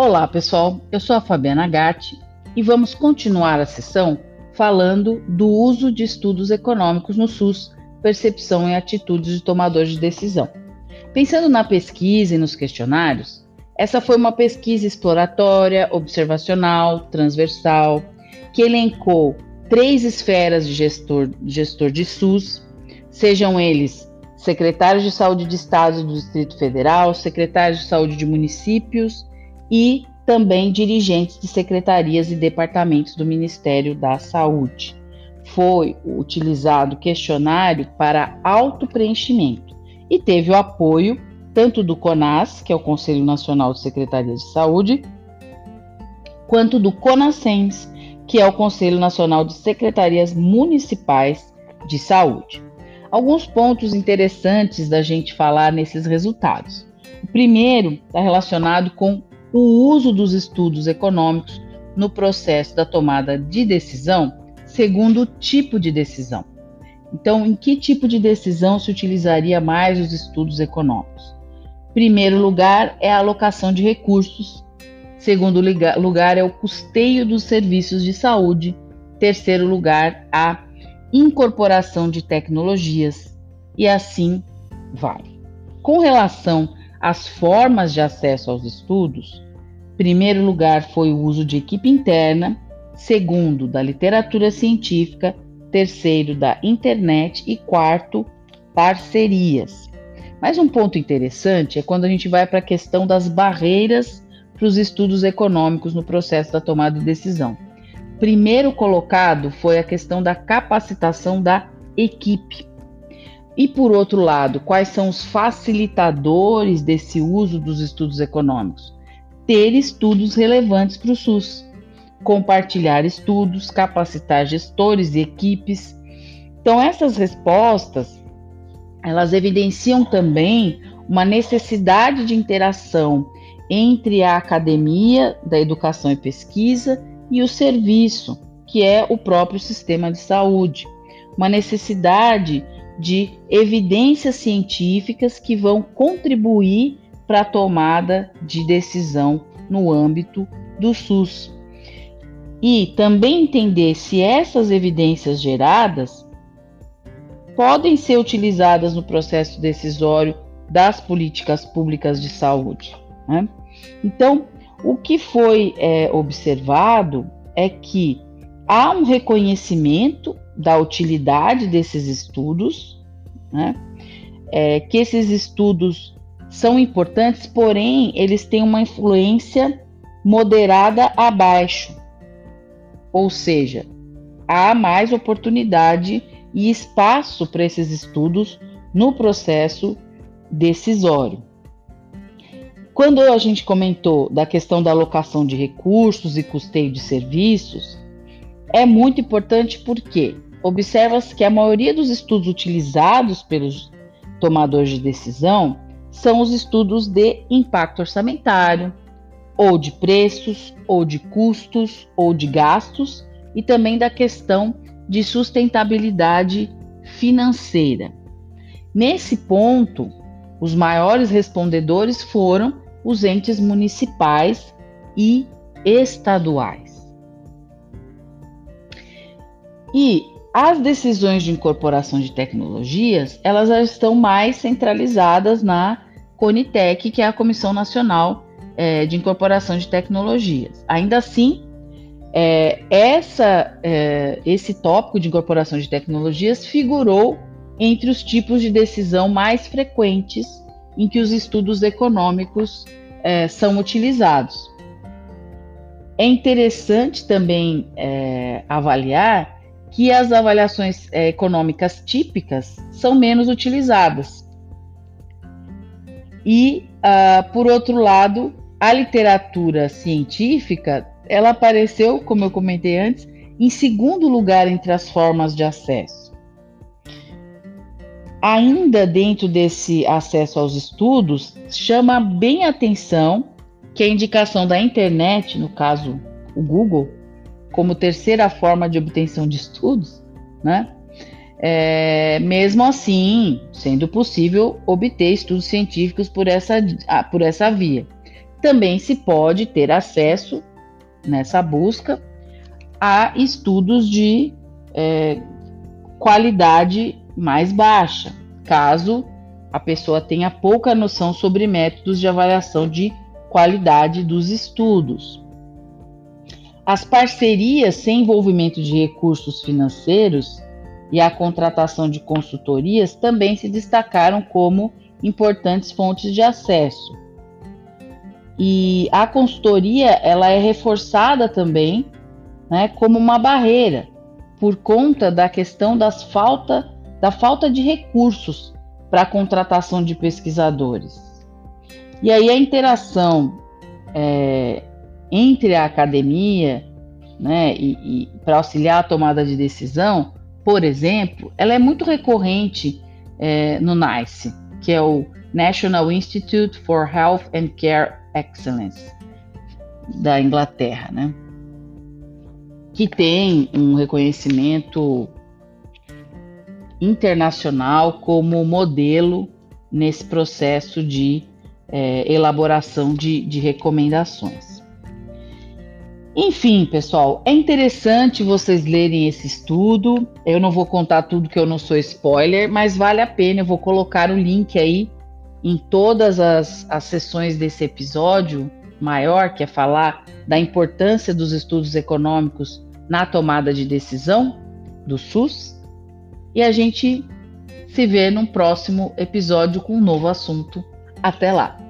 Olá, pessoal. Eu sou a Fabiana Gatti e vamos continuar a sessão falando do uso de estudos econômicos no SUS, percepção e atitudes de tomadores de decisão. Pensando na pesquisa e nos questionários, essa foi uma pesquisa exploratória, observacional, transversal, que elencou três esferas de gestor, gestor de SUS, sejam eles secretários de saúde de estados do Distrito Federal, secretários de saúde de municípios e também dirigentes de secretarias e departamentos do Ministério da Saúde. Foi utilizado questionário para autopreenchimento e teve o apoio tanto do CONAS, que é o Conselho Nacional de Secretarias de Saúde, quanto do CONASENS, que é o Conselho Nacional de Secretarias Municipais de Saúde. Alguns pontos interessantes da gente falar nesses resultados. O primeiro está relacionado com o uso dos estudos econômicos no processo da tomada de decisão, segundo o tipo de decisão. Então, em que tipo de decisão se utilizaria mais os estudos econômicos? Primeiro lugar é a alocação de recursos. Segundo lugar é o custeio dos serviços de saúde. Terceiro lugar, a incorporação de tecnologias. E assim vai. Com relação às formas de acesso aos estudos, primeiro lugar foi o uso de equipe interna, segundo, da literatura científica, terceiro, da internet e quarto, parcerias. Mas um ponto interessante é quando a gente vai para a questão das barreiras para os estudos econômicos no processo da tomada de decisão. Primeiro colocado foi a questão da capacitação da equipe. E por outro lado, quais são os facilitadores desse uso dos estudos econômicos? Ter estudos relevantes para o SUS, compartilhar estudos, capacitar gestores e equipes. Então, essas respostas elas evidenciam também uma necessidade de interação entre a academia da educação e pesquisa e o serviço, que é o próprio sistema de saúde. Uma necessidade de evidências científicas que vão contribuir para a tomada de decisão no âmbito do SUS. E também entender se essas evidências geradas podem ser utilizadas no processo decisório das políticas públicas de saúde. Né? Então, o que foi é, observado é que há um reconhecimento da utilidade desses estudos, né? é, que esses estudos são importantes, porém eles têm uma influência moderada abaixo, ou seja, há mais oportunidade e espaço para esses estudos no processo decisório. Quando a gente comentou da questão da alocação de recursos e custeio de serviços, é muito importante porque observa-se que a maioria dos estudos utilizados pelos tomadores de decisão são os estudos de impacto orçamentário, ou de preços, ou de custos, ou de gastos, e também da questão de sustentabilidade financeira. Nesse ponto, os maiores respondedores foram os entes municipais e estaduais. E as decisões de incorporação de tecnologias, elas estão mais centralizadas na Conitec, que é a Comissão Nacional é, de Incorporação de Tecnologias. Ainda assim, é, essa, é, esse tópico de incorporação de tecnologias figurou entre os tipos de decisão mais frequentes em que os estudos econômicos é, são utilizados. É interessante também é, avaliar que as avaliações é, econômicas típicas são menos utilizadas. E, uh, por outro lado, a literatura científica ela apareceu, como eu comentei antes, em segundo lugar entre as formas de acesso. Ainda dentro desse acesso aos estudos, chama bem atenção que a indicação da internet, no caso o Google, como terceira forma de obtenção de estudos, né? É, mesmo assim, sendo possível obter estudos científicos por essa, por essa via. também se pode ter acesso nessa busca a estudos de é, qualidade mais baixa, caso a pessoa tenha pouca noção sobre métodos de avaliação de qualidade dos estudos. As parcerias sem envolvimento de recursos financeiros e a contratação de consultorias também se destacaram como importantes fontes de acesso. E a consultoria ela é reforçada também né, como uma barreira por conta da questão das falta, da falta de recursos para a contratação de pesquisadores. E aí a interação é, entre a academia né, e, e para auxiliar a tomada de decisão, por exemplo, ela é muito recorrente é, no NICE, que é o National Institute for Health and Care Excellence da Inglaterra, né? que tem um reconhecimento internacional como modelo nesse processo de é, elaboração de, de recomendações. Enfim, pessoal, é interessante vocês lerem esse estudo. Eu não vou contar tudo que eu não sou spoiler, mas vale a pena. Eu vou colocar o link aí em todas as, as sessões desse episódio maior, que é falar da importância dos estudos econômicos na tomada de decisão do SUS. E a gente se vê num próximo episódio com um novo assunto. Até lá!